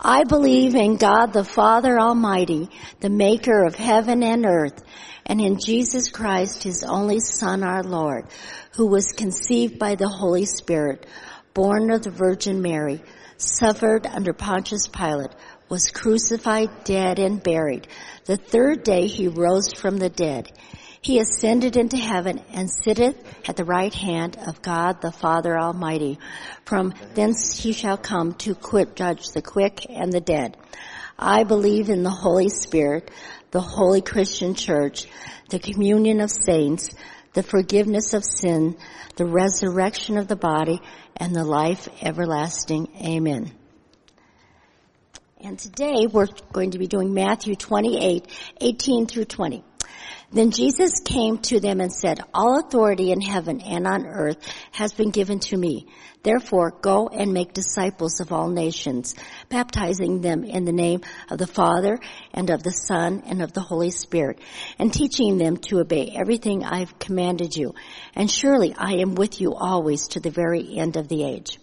I believe in God the Father Almighty, the maker of heaven and earth, and in Jesus Christ, his only Son, our Lord, who was conceived by the Holy Spirit, born of the Virgin Mary, suffered under Pontius Pilate, was crucified, dead, and buried. The third day he rose from the dead. He ascended into heaven and sitteth at the right hand of God the Father Almighty. From thence he shall come to quit, judge the quick and the dead. I believe in the Holy Spirit, the holy Christian church, the communion of saints, the forgiveness of sin, the resurrection of the body, and the life everlasting. Amen. And today we're going to be doing Matthew 28, 18 through 20. Then Jesus came to them and said, All authority in heaven and on earth has been given to me. Therefore, go and make disciples of all nations, baptizing them in the name of the Father and of the Son and of the Holy Spirit, and teaching them to obey everything I've commanded you. And surely I am with you always to the very end of the age.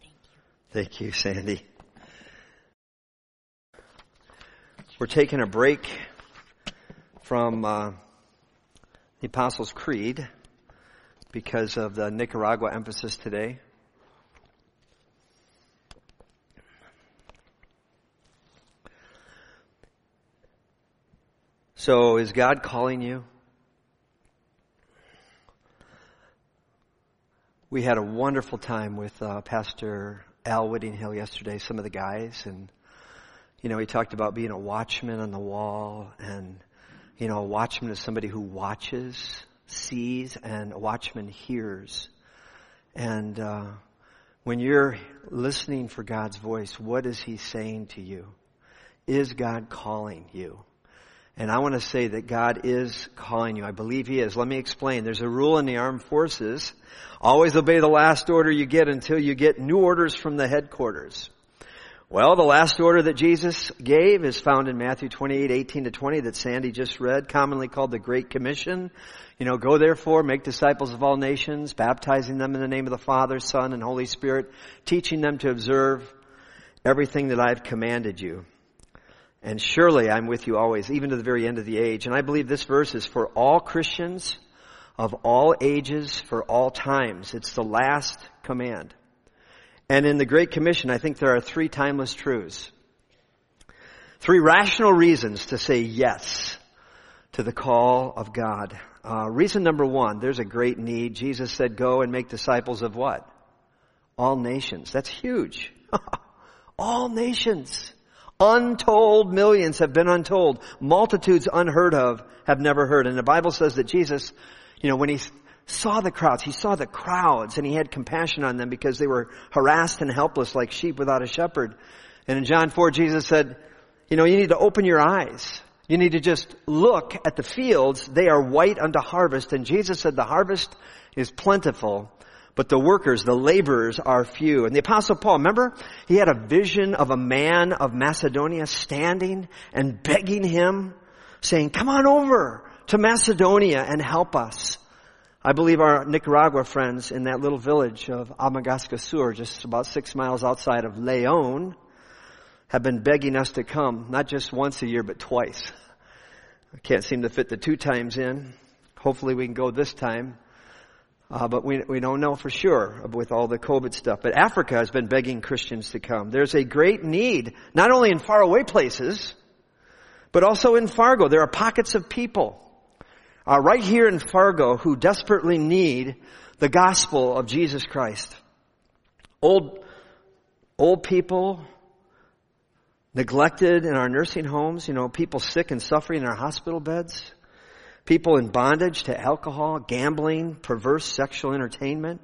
Thank you, Thank you, Sandy. We're taking a break from uh, the Apostles' Creed because of the Nicaragua emphasis today. So, is God calling you? We had a wonderful time with uh, Pastor Al Whittinghill yesterday, some of the guys, and you know, he talked about being a watchman on the wall and you know, a watchman is somebody who watches, sees, and a watchman hears. And uh, when you're listening for God's voice, what is He saying to you? Is God calling you? And I want to say that God is calling you. I believe He is. Let me explain. There's a rule in the armed forces. Always obey the last order you get until you get new orders from the headquarters. Well, the last order that Jesus gave is found in Matthew 28, 18 to 20 that Sandy just read, commonly called the Great Commission. You know, go therefore, make disciples of all nations, baptizing them in the name of the Father, Son, and Holy Spirit, teaching them to observe everything that I've commanded you. And surely I'm with you always, even to the very end of the age. And I believe this verse is for all Christians of all ages, for all times. It's the last command. And in the Great Commission, I think there are three timeless truths. Three rational reasons to say yes to the call of God. Uh, reason number one, there's a great need. Jesus said, go and make disciples of what? All nations. That's huge. All nations. Untold millions have been untold. Multitudes unheard of have never heard. And the Bible says that Jesus, you know, when he saw the crowds. He saw the crowds and he had compassion on them because they were harassed and helpless like sheep without a shepherd. And in John 4, Jesus said, you know, you need to open your eyes. You need to just look at the fields. They are white unto harvest. And Jesus said the harvest is plentiful, but the workers, the laborers are few. And the apostle Paul, remember? He had a vision of a man of Macedonia standing and begging him, saying, come on over to Macedonia and help us. I believe our Nicaragua friends in that little village of Amagasca Sur, just about six miles outside of Leon, have been begging us to come, not just once a year, but twice. I can't seem to fit the two times in. Hopefully we can go this time. Uh, but we, we don't know for sure with all the COVID stuff. But Africa has been begging Christians to come. There's a great need, not only in faraway places, but also in Fargo. There are pockets of people uh, right here in Fargo who desperately need the gospel of Jesus Christ. Old, old people neglected in our nursing homes, you know, people sick and suffering in our hospital beds, people in bondage to alcohol, gambling, perverse sexual entertainment,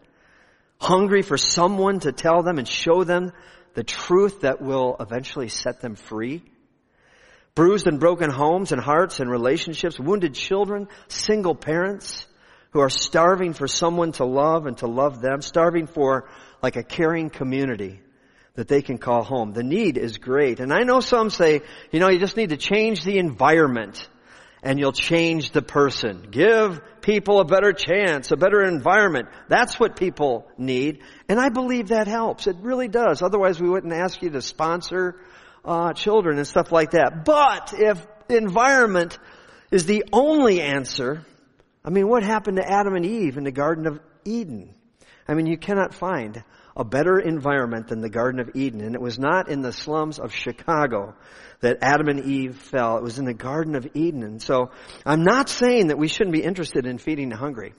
hungry for someone to tell them and show them the truth that will eventually set them free bruised and broken homes and hearts and relationships, wounded children, single parents who are starving for someone to love and to love them, starving for like a caring community that they can call home. The need is great. And I know some say, you know, you just need to change the environment. and you'll change the person. Give people a better chance, a better environment. That's what people need. And I believe that helps. It really does. Otherwise we wouldn't ask you to sponsor uh, children and stuff like that. But if environment is the only answer, I mean, what happened to Adam and Eve in the Garden of Eden? I mean, you cannot find a better environment than the Garden of Eden. And it was not in the slums of Chicago that Adam and Eve fell. It was in the Garden of Eden. And so I'm not saying that we shouldn't be interested in feeding the hungry.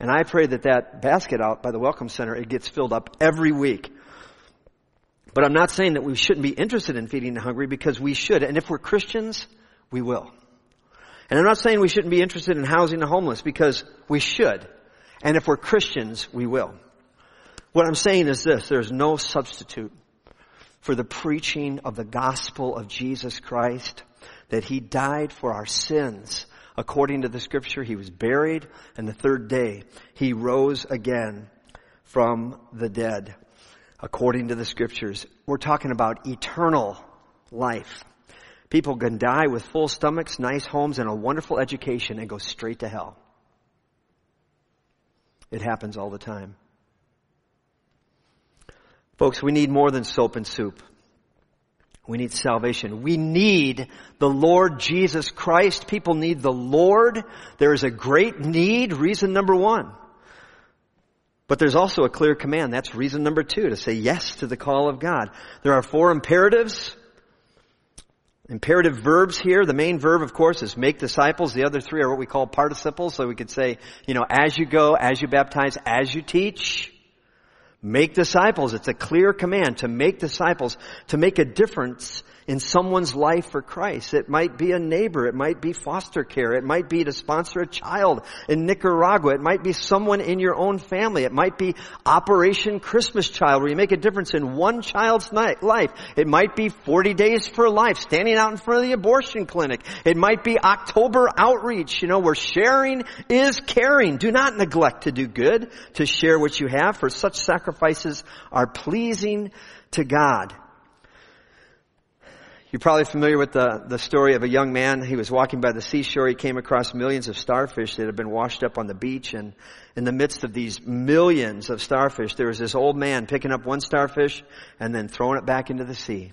And I pray that that basket out by the Welcome Center, it gets filled up every week. But I'm not saying that we shouldn't be interested in feeding the hungry because we should. And if we're Christians, we will. And I'm not saying we shouldn't be interested in housing the homeless because we should. And if we're Christians, we will. What I'm saying is this, there's no substitute for the preaching of the gospel of Jesus Christ, that He died for our sins. According to the scripture, He was buried, and the third day He rose again from the dead. According to the scriptures, we're talking about eternal life. People can die with full stomachs, nice homes, and a wonderful education and go straight to hell. It happens all the time. Folks, we need more than soap and soup. We need salvation. We need the Lord Jesus Christ. People need the Lord. There is a great need. Reason number one. But there's also a clear command. That's reason number two, to say yes to the call of God. There are four imperatives. Imperative verbs here. The main verb, of course, is make disciples. The other three are what we call participles. So we could say, you know, as you go, as you baptize, as you teach. Make disciples. It's a clear command to make disciples, to make a difference in someone's life for Christ. It might be a neighbor. It might be foster care. It might be to sponsor a child in Nicaragua. It might be someone in your own family. It might be Operation Christmas Child where you make a difference in one child's life. It might be 40 days for life, standing out in front of the abortion clinic. It might be October outreach, you know, where sharing is caring. Do not neglect to do good, to share what you have, for such sacrifices are pleasing to God. You're probably familiar with the, the story of a young man. He was walking by the seashore. He came across millions of starfish that had been washed up on the beach. And in the midst of these millions of starfish, there was this old man picking up one starfish and then throwing it back into the sea.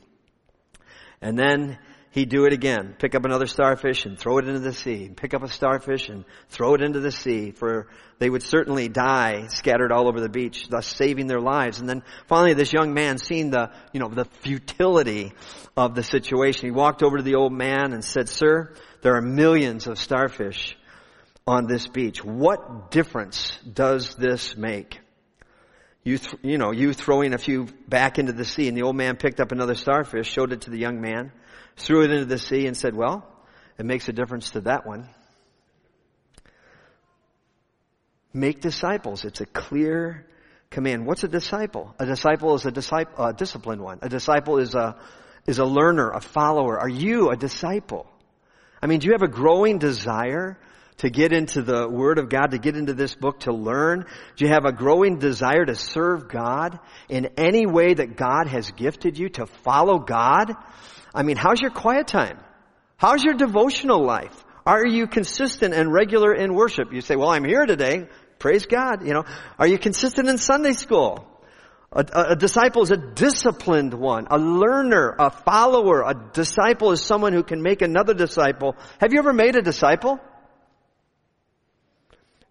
And then he'd do it again. Pick up another starfish and throw it into the sea. Pick up a starfish and throw it into the sea for they would certainly die scattered all over the beach, thus saving their lives. And then finally this young man seeing the, you know, the futility of the situation, he walked over to the old man and said, sir, there are millions of starfish on this beach. What difference does this make? You, th- you know, you throwing a few back into the sea and the old man picked up another starfish, showed it to the young man, threw it into the sea and said, well, it makes a difference to that one. Make disciples. It's a clear command. What's a disciple? A disciple is a disciple, a disciplined one. A disciple is a, is a learner, a follower. Are you a disciple? I mean, do you have a growing desire to get into the Word of God, to get into this book, to learn? Do you have a growing desire to serve God in any way that God has gifted you, to follow God? I mean, how's your quiet time? How's your devotional life? Are you consistent and regular in worship? You say, well, I'm here today. Praise God. You know, are you consistent in Sunday school? A, a, a, disciple is a disciplined one, a learner, a follower. A disciple is someone who can make another disciple. Have you ever made a disciple?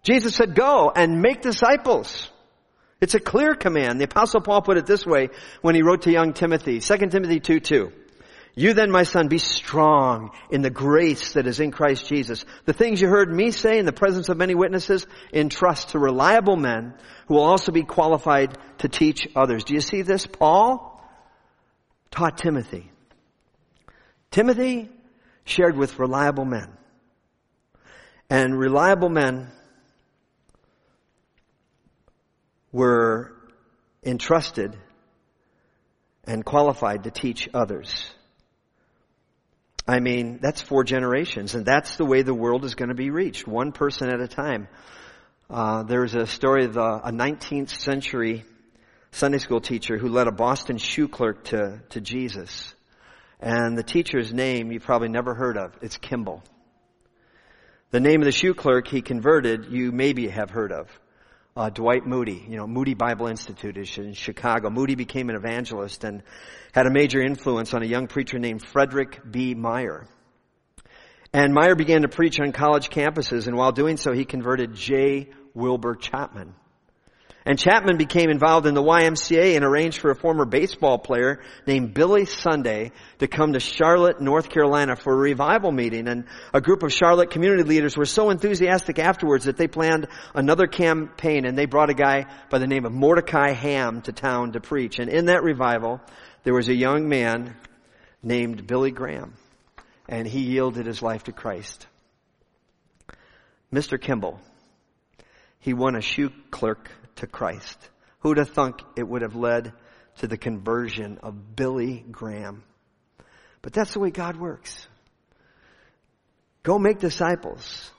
Jesus said, go and make disciples. It's a clear command. The apostle Paul put it this way when he wrote to young Timothy, 2 Timothy 2, 2. You then, my son, be strong in the grace that is in Christ Jesus. The things you heard me say in the presence of many witnesses, entrust to reliable men who will also be qualified to teach others. Do you see this? Paul taught Timothy. Timothy shared with reliable men. And reliable men were entrusted and qualified to teach others. I mean, that's four generations, and that's the way the world is going to be reached, one person at a time. Uh, there's a story of a, a 19th century Sunday school teacher who led a Boston shoe clerk to, to Jesus. And the teacher's name you probably never heard of. It's Kimball. The name of the shoe clerk he converted, you maybe have heard of. Uh, Dwight Moody, you know, Moody Bible Institute is in Chicago. Moody became an evangelist and had a major influence on a young preacher named Frederick B. Meyer. And Meyer began to preach on college campuses, and while doing so, he converted J. Wilbur Chapman. And Chapman became involved in the YMCA and arranged for a former baseball player named Billy Sunday to come to Charlotte, North Carolina for a revival meeting. And a group of Charlotte community leaders were so enthusiastic afterwards that they planned another campaign and they brought a guy by the name of Mordecai Ham to town to preach. And in that revival, there was a young man named Billy Graham and he yielded his life to Christ. Mr. Kimball, he won a shoe clerk to Christ. Who'd have thunk it would have led to the conversion of Billy Graham? But that's the way God works. Go make disciples.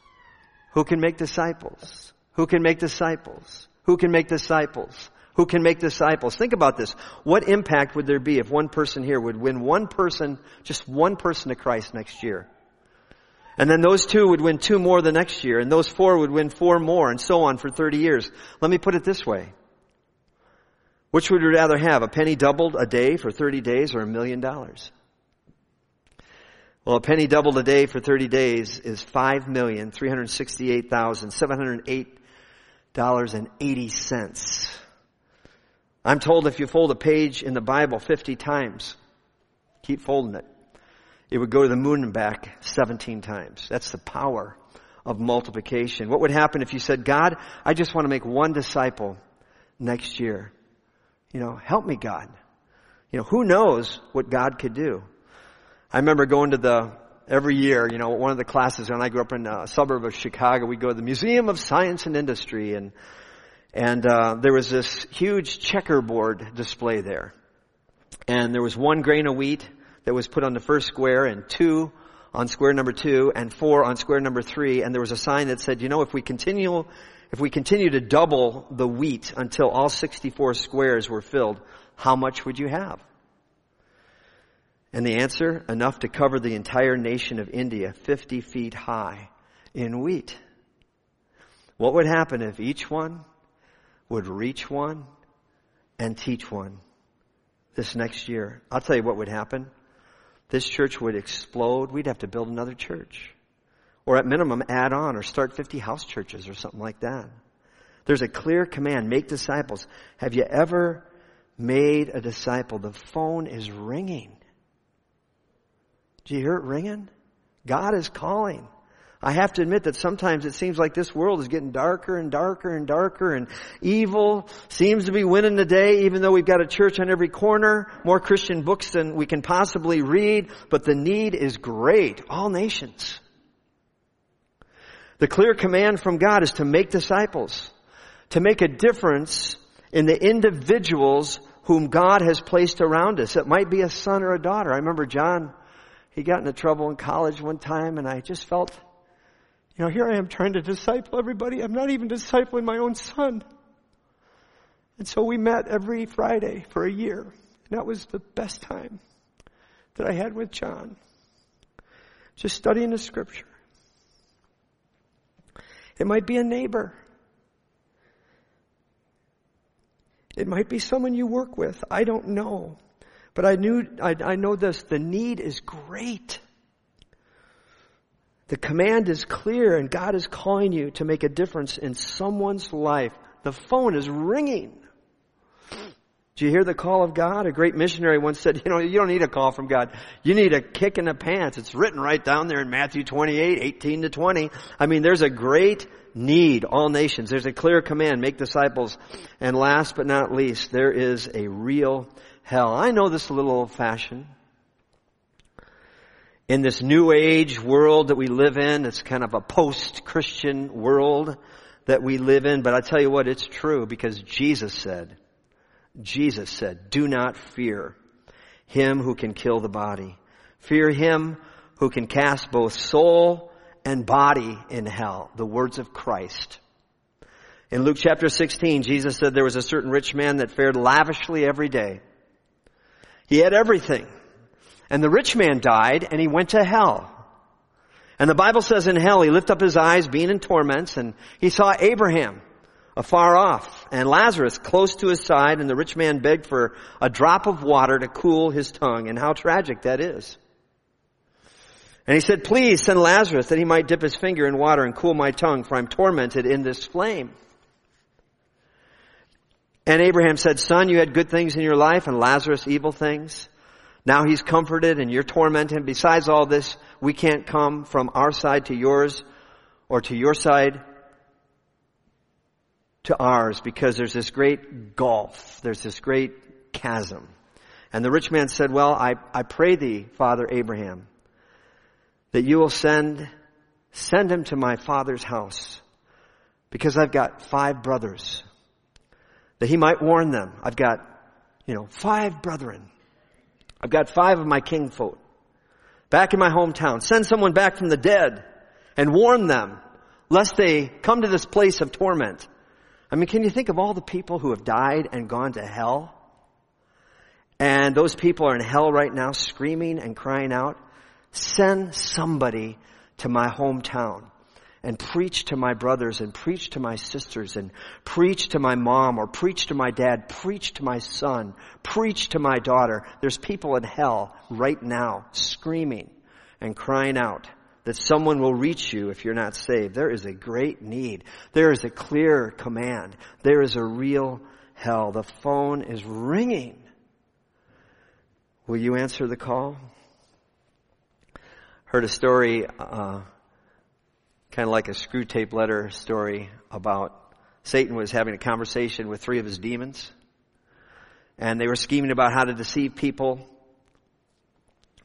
Who can make disciples? Who can make disciples? Who can make disciples? Who can make disciples? Think about this. What impact would there be if one person here would win one person, just one person to Christ next year? And then those two would win two more the next year, and those four would win four more, and so on for 30 years. Let me put it this way. Which would you rather have? A penny doubled a day for 30 days or a million dollars? Well, a penny doubled a day for 30 days is $5,368,708.80. I'm told if you fold a page in the Bible 50 times, keep folding it, it would go to the moon and back 17 times. That's the power of multiplication. What would happen if you said, God, I just want to make one disciple next year? You know, help me, God. You know, who knows what God could do? I remember going to the, every year, you know, one of the classes when I grew up in a suburb of Chicago, we go to the Museum of Science and Industry and, and, uh, there was this huge checkerboard display there. And there was one grain of wheat that was put on the first square and two on square number two and four on square number three. And there was a sign that said, you know, if we continue, if we continue to double the wheat until all 64 squares were filled, how much would you have? And the answer, enough to cover the entire nation of India 50 feet high in wheat. What would happen if each one would reach one and teach one this next year? I'll tell you what would happen this church would explode. We'd have to build another church. Or at minimum, add on or start 50 house churches or something like that. There's a clear command, make disciples. Have you ever made a disciple? The phone is ringing. Do you hear it ringing? God is calling. I have to admit that sometimes it seems like this world is getting darker and darker and darker and evil seems to be winning the day even though we've got a church on every corner, more Christian books than we can possibly read, but the need is great. All nations. The clear command from God is to make disciples, to make a difference in the individuals whom God has placed around us. It might be a son or a daughter. I remember John, he got into trouble in college one time and I just felt you know, here I am trying to disciple everybody. I'm not even discipling my own son. And so we met every Friday for a year. And that was the best time that I had with John. Just studying the scripture. It might be a neighbor. It might be someone you work with. I don't know. But I knew, I, I know this, the need is great. The command is clear and God is calling you to make a difference in someone's life. The phone is ringing. Do you hear the call of God? A great missionary once said, you know, you don't need a call from God. You need a kick in the pants. It's written right down there in Matthew 28, 18 to 20. I mean, there's a great need, all nations. There's a clear command, make disciples. And last but not least, there is a real hell. I know this a little old fashioned in this new age world that we live in. It's kind of a post-Christian world that we live in. But I tell you what, it's true because Jesus said, Jesus said, do not fear him who can kill the body. Fear him who can cast both soul and body in hell. The words of Christ. In Luke chapter 16, Jesus said there was a certain rich man that fared lavishly every day. He had everything. And the rich man died and he went to hell. And the Bible says in hell, he lifted up his eyes being in torments and he saw Abraham afar off and Lazarus close to his side and the rich man begged for a drop of water to cool his tongue and how tragic that is. And he said, please send Lazarus that he might dip his finger in water and cool my tongue for I'm tormented in this flame. And Abraham said, son, you had good things in your life and Lazarus evil things. Now he's comforted and you're tormented. Besides all this, we can't come from our side to yours or to your side to ours because there's this great gulf. There's this great chasm. And the rich man said, well, I, I pray thee, Father Abraham, that you will send, send him to my father's house because I've got five brothers that he might warn them. I've got, you know, five brethren. I've got five of my kingfolk back in my hometown. Send someone back from the dead and warn them lest they come to this place of torment. I mean, can you think of all the people who have died and gone to hell? And those people are in hell right now screaming and crying out. Send somebody to my hometown and preach to my brothers and preach to my sisters and preach to my mom or preach to my dad, preach to my son, preach to my daughter. There's people in hell right now screaming and crying out that someone will reach you if you're not saved. There is a great need. There is a clear command. There is a real hell. The phone is ringing. Will you answer the call? Heard a story, uh, kind of like a Screwtape letter story about Satan was having a conversation with three of his demons. And they were scheming about how to deceive people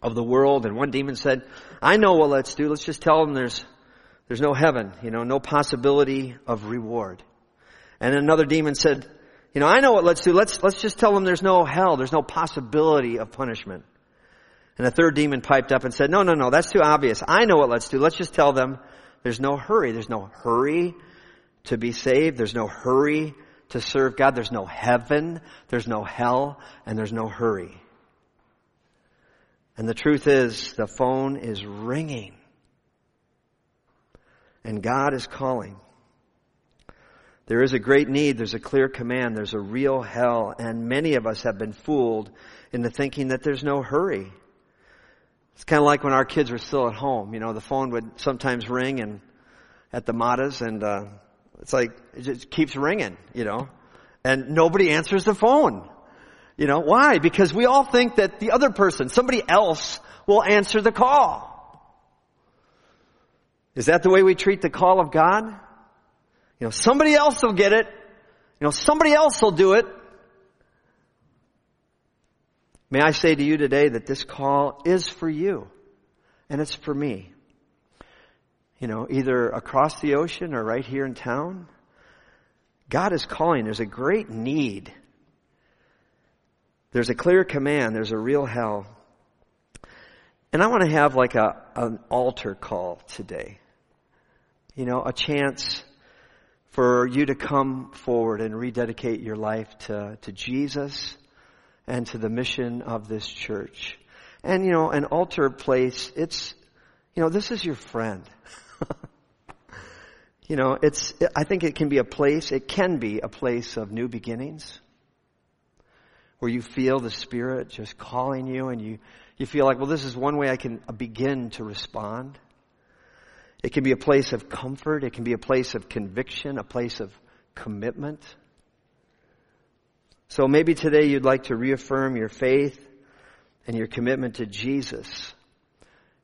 of the world. And one demon said, I know what let's do. Let's just tell them there's, there's no heaven, you know, no possibility of reward. And another demon said, you know, I know what let's do. Let's, let's just tell them there's no hell. There's no possibility of punishment. And the third demon piped up and said, no, no, no, that's too obvious. I know what let's do. Let's just tell them there's no hurry. There's no hurry to be saved. There's no hurry to serve God. There's no heaven. There's no hell. And there's no hurry. And the truth is, the phone is ringing. And God is calling. There is a great need. There's a clear command. There's a real hell. And many of us have been fooled into thinking that there's no hurry. It's kind of like when our kids were still at home. You know, the phone would sometimes ring and at the Matas and, uh, it's like, it just keeps ringing, you know, and nobody answers the phone. You know, why? Because we all think that the other person, somebody else, will answer the call. Is that the way we treat the call of God? You know, somebody else will get it. You know, somebody else will do it. May I say to you today that this call is for you and it's for me. You know, either across the ocean or right here in town. God is calling. There's a great need. There's a clear command. There's a real hell. And I want to have like a, an altar call today. You know, a chance for you to come forward and rededicate your life to, to Jesus and to the mission of this church. And you know, an altar place, it's, you know, this is your friend. you know, it's, I think it can be a place, it can be a place of new beginnings. Where you feel the Spirit just calling you and you, you feel like, well, this is one way I can begin to respond. It can be a place of comfort. It can be a place of conviction, a place of commitment. So maybe today you'd like to reaffirm your faith and your commitment to Jesus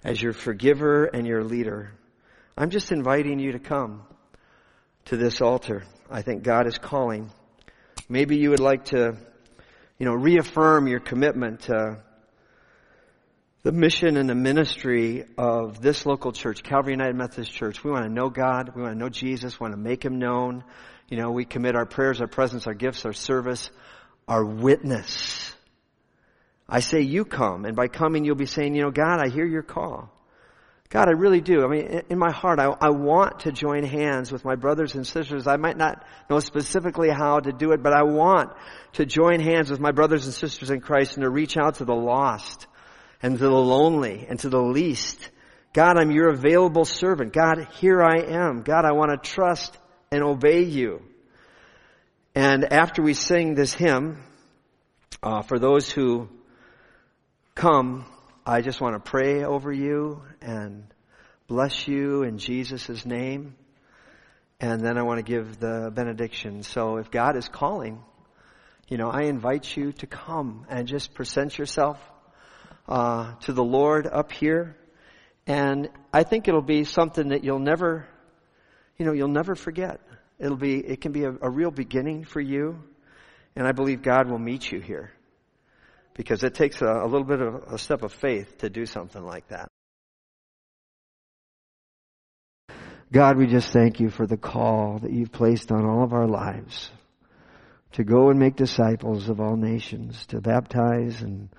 as your forgiver and your leader. I'm just inviting you to come to this altar. I think God is calling. Maybe you would like to, you know, reaffirm your commitment to the mission and the ministry of this local church, Calvary United Methodist Church. We want to know God. We want to know Jesus. We want to make Him known. You know, we commit our prayers, our presence, our gifts, our service our witness. I say you come, and by coming you'll be saying, you know, God, I hear your call. God, I really do. I mean, in my heart, I, I, want to join hands with my brothers and sisters. I might not know specifically how to do it, but I want to join hands with my brothers and sisters in Christ and to reach out to the lost and to the lonely and to the least. God, I'm your available servant. God, here I am. God, I want to trust and obey you. And after we sing this hymn, uh, for those who come, I just want to pray over you and bless you in Jesus' name. And then I want to give the benediction. So if God is calling, you know, I invite you to come and just present yourself uh, to the Lord up here. And I think it'll be something that you'll never, you know, you'll never forget. It'll be, it can be a, a real beginning for you. And I believe God will meet you here. Because it takes a, a little bit of a step of faith to do something like that. God, we just thank you for the call that you've placed on all of our lives to go and make disciples of all nations, to baptize and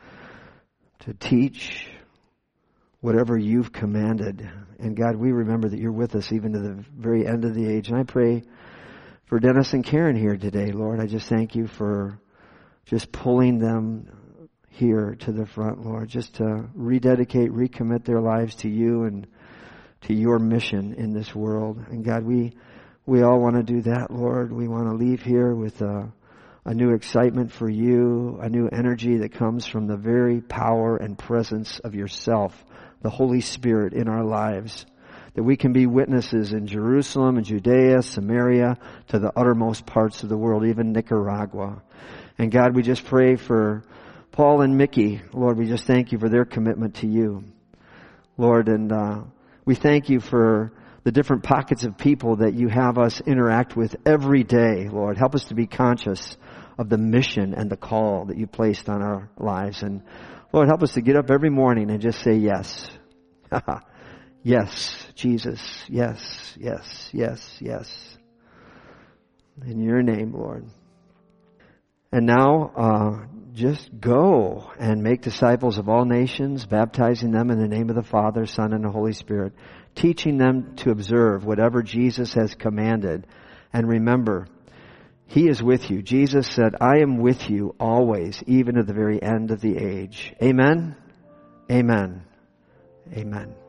to teach whatever you've commanded. And God, we remember that you're with us even to the very end of the age. And I pray for Dennis and Karen here today, Lord. I just thank you for just pulling them here to the front, Lord, just to rededicate, recommit their lives to you and to your mission in this world. And God, we, we all want to do that, Lord. We want to leave here with a, a new excitement for you, a new energy that comes from the very power and presence of yourself, the Holy Spirit in our lives. That we can be witnesses in Jerusalem and Judea, Samaria, to the uttermost parts of the world, even Nicaragua. And God, we just pray for Paul and Mickey. Lord, we just thank you for their commitment to you. Lord, and uh, we thank you for the different pockets of people that you have us interact with every day, Lord. Help us to be conscious of the mission and the call that you placed on our lives. And Lord, help us to get up every morning and just say yes. yes, Jesus. Yes, yes, yes, yes. In your name, Lord. And now, uh, just go and make disciples of all nations, baptizing them in the name of the Father, Son, and the Holy Spirit, teaching them to observe whatever Jesus has commanded. And remember, He is with you. Jesus said, I am with you always, even to the very end of the age. Amen? Amen. Amen.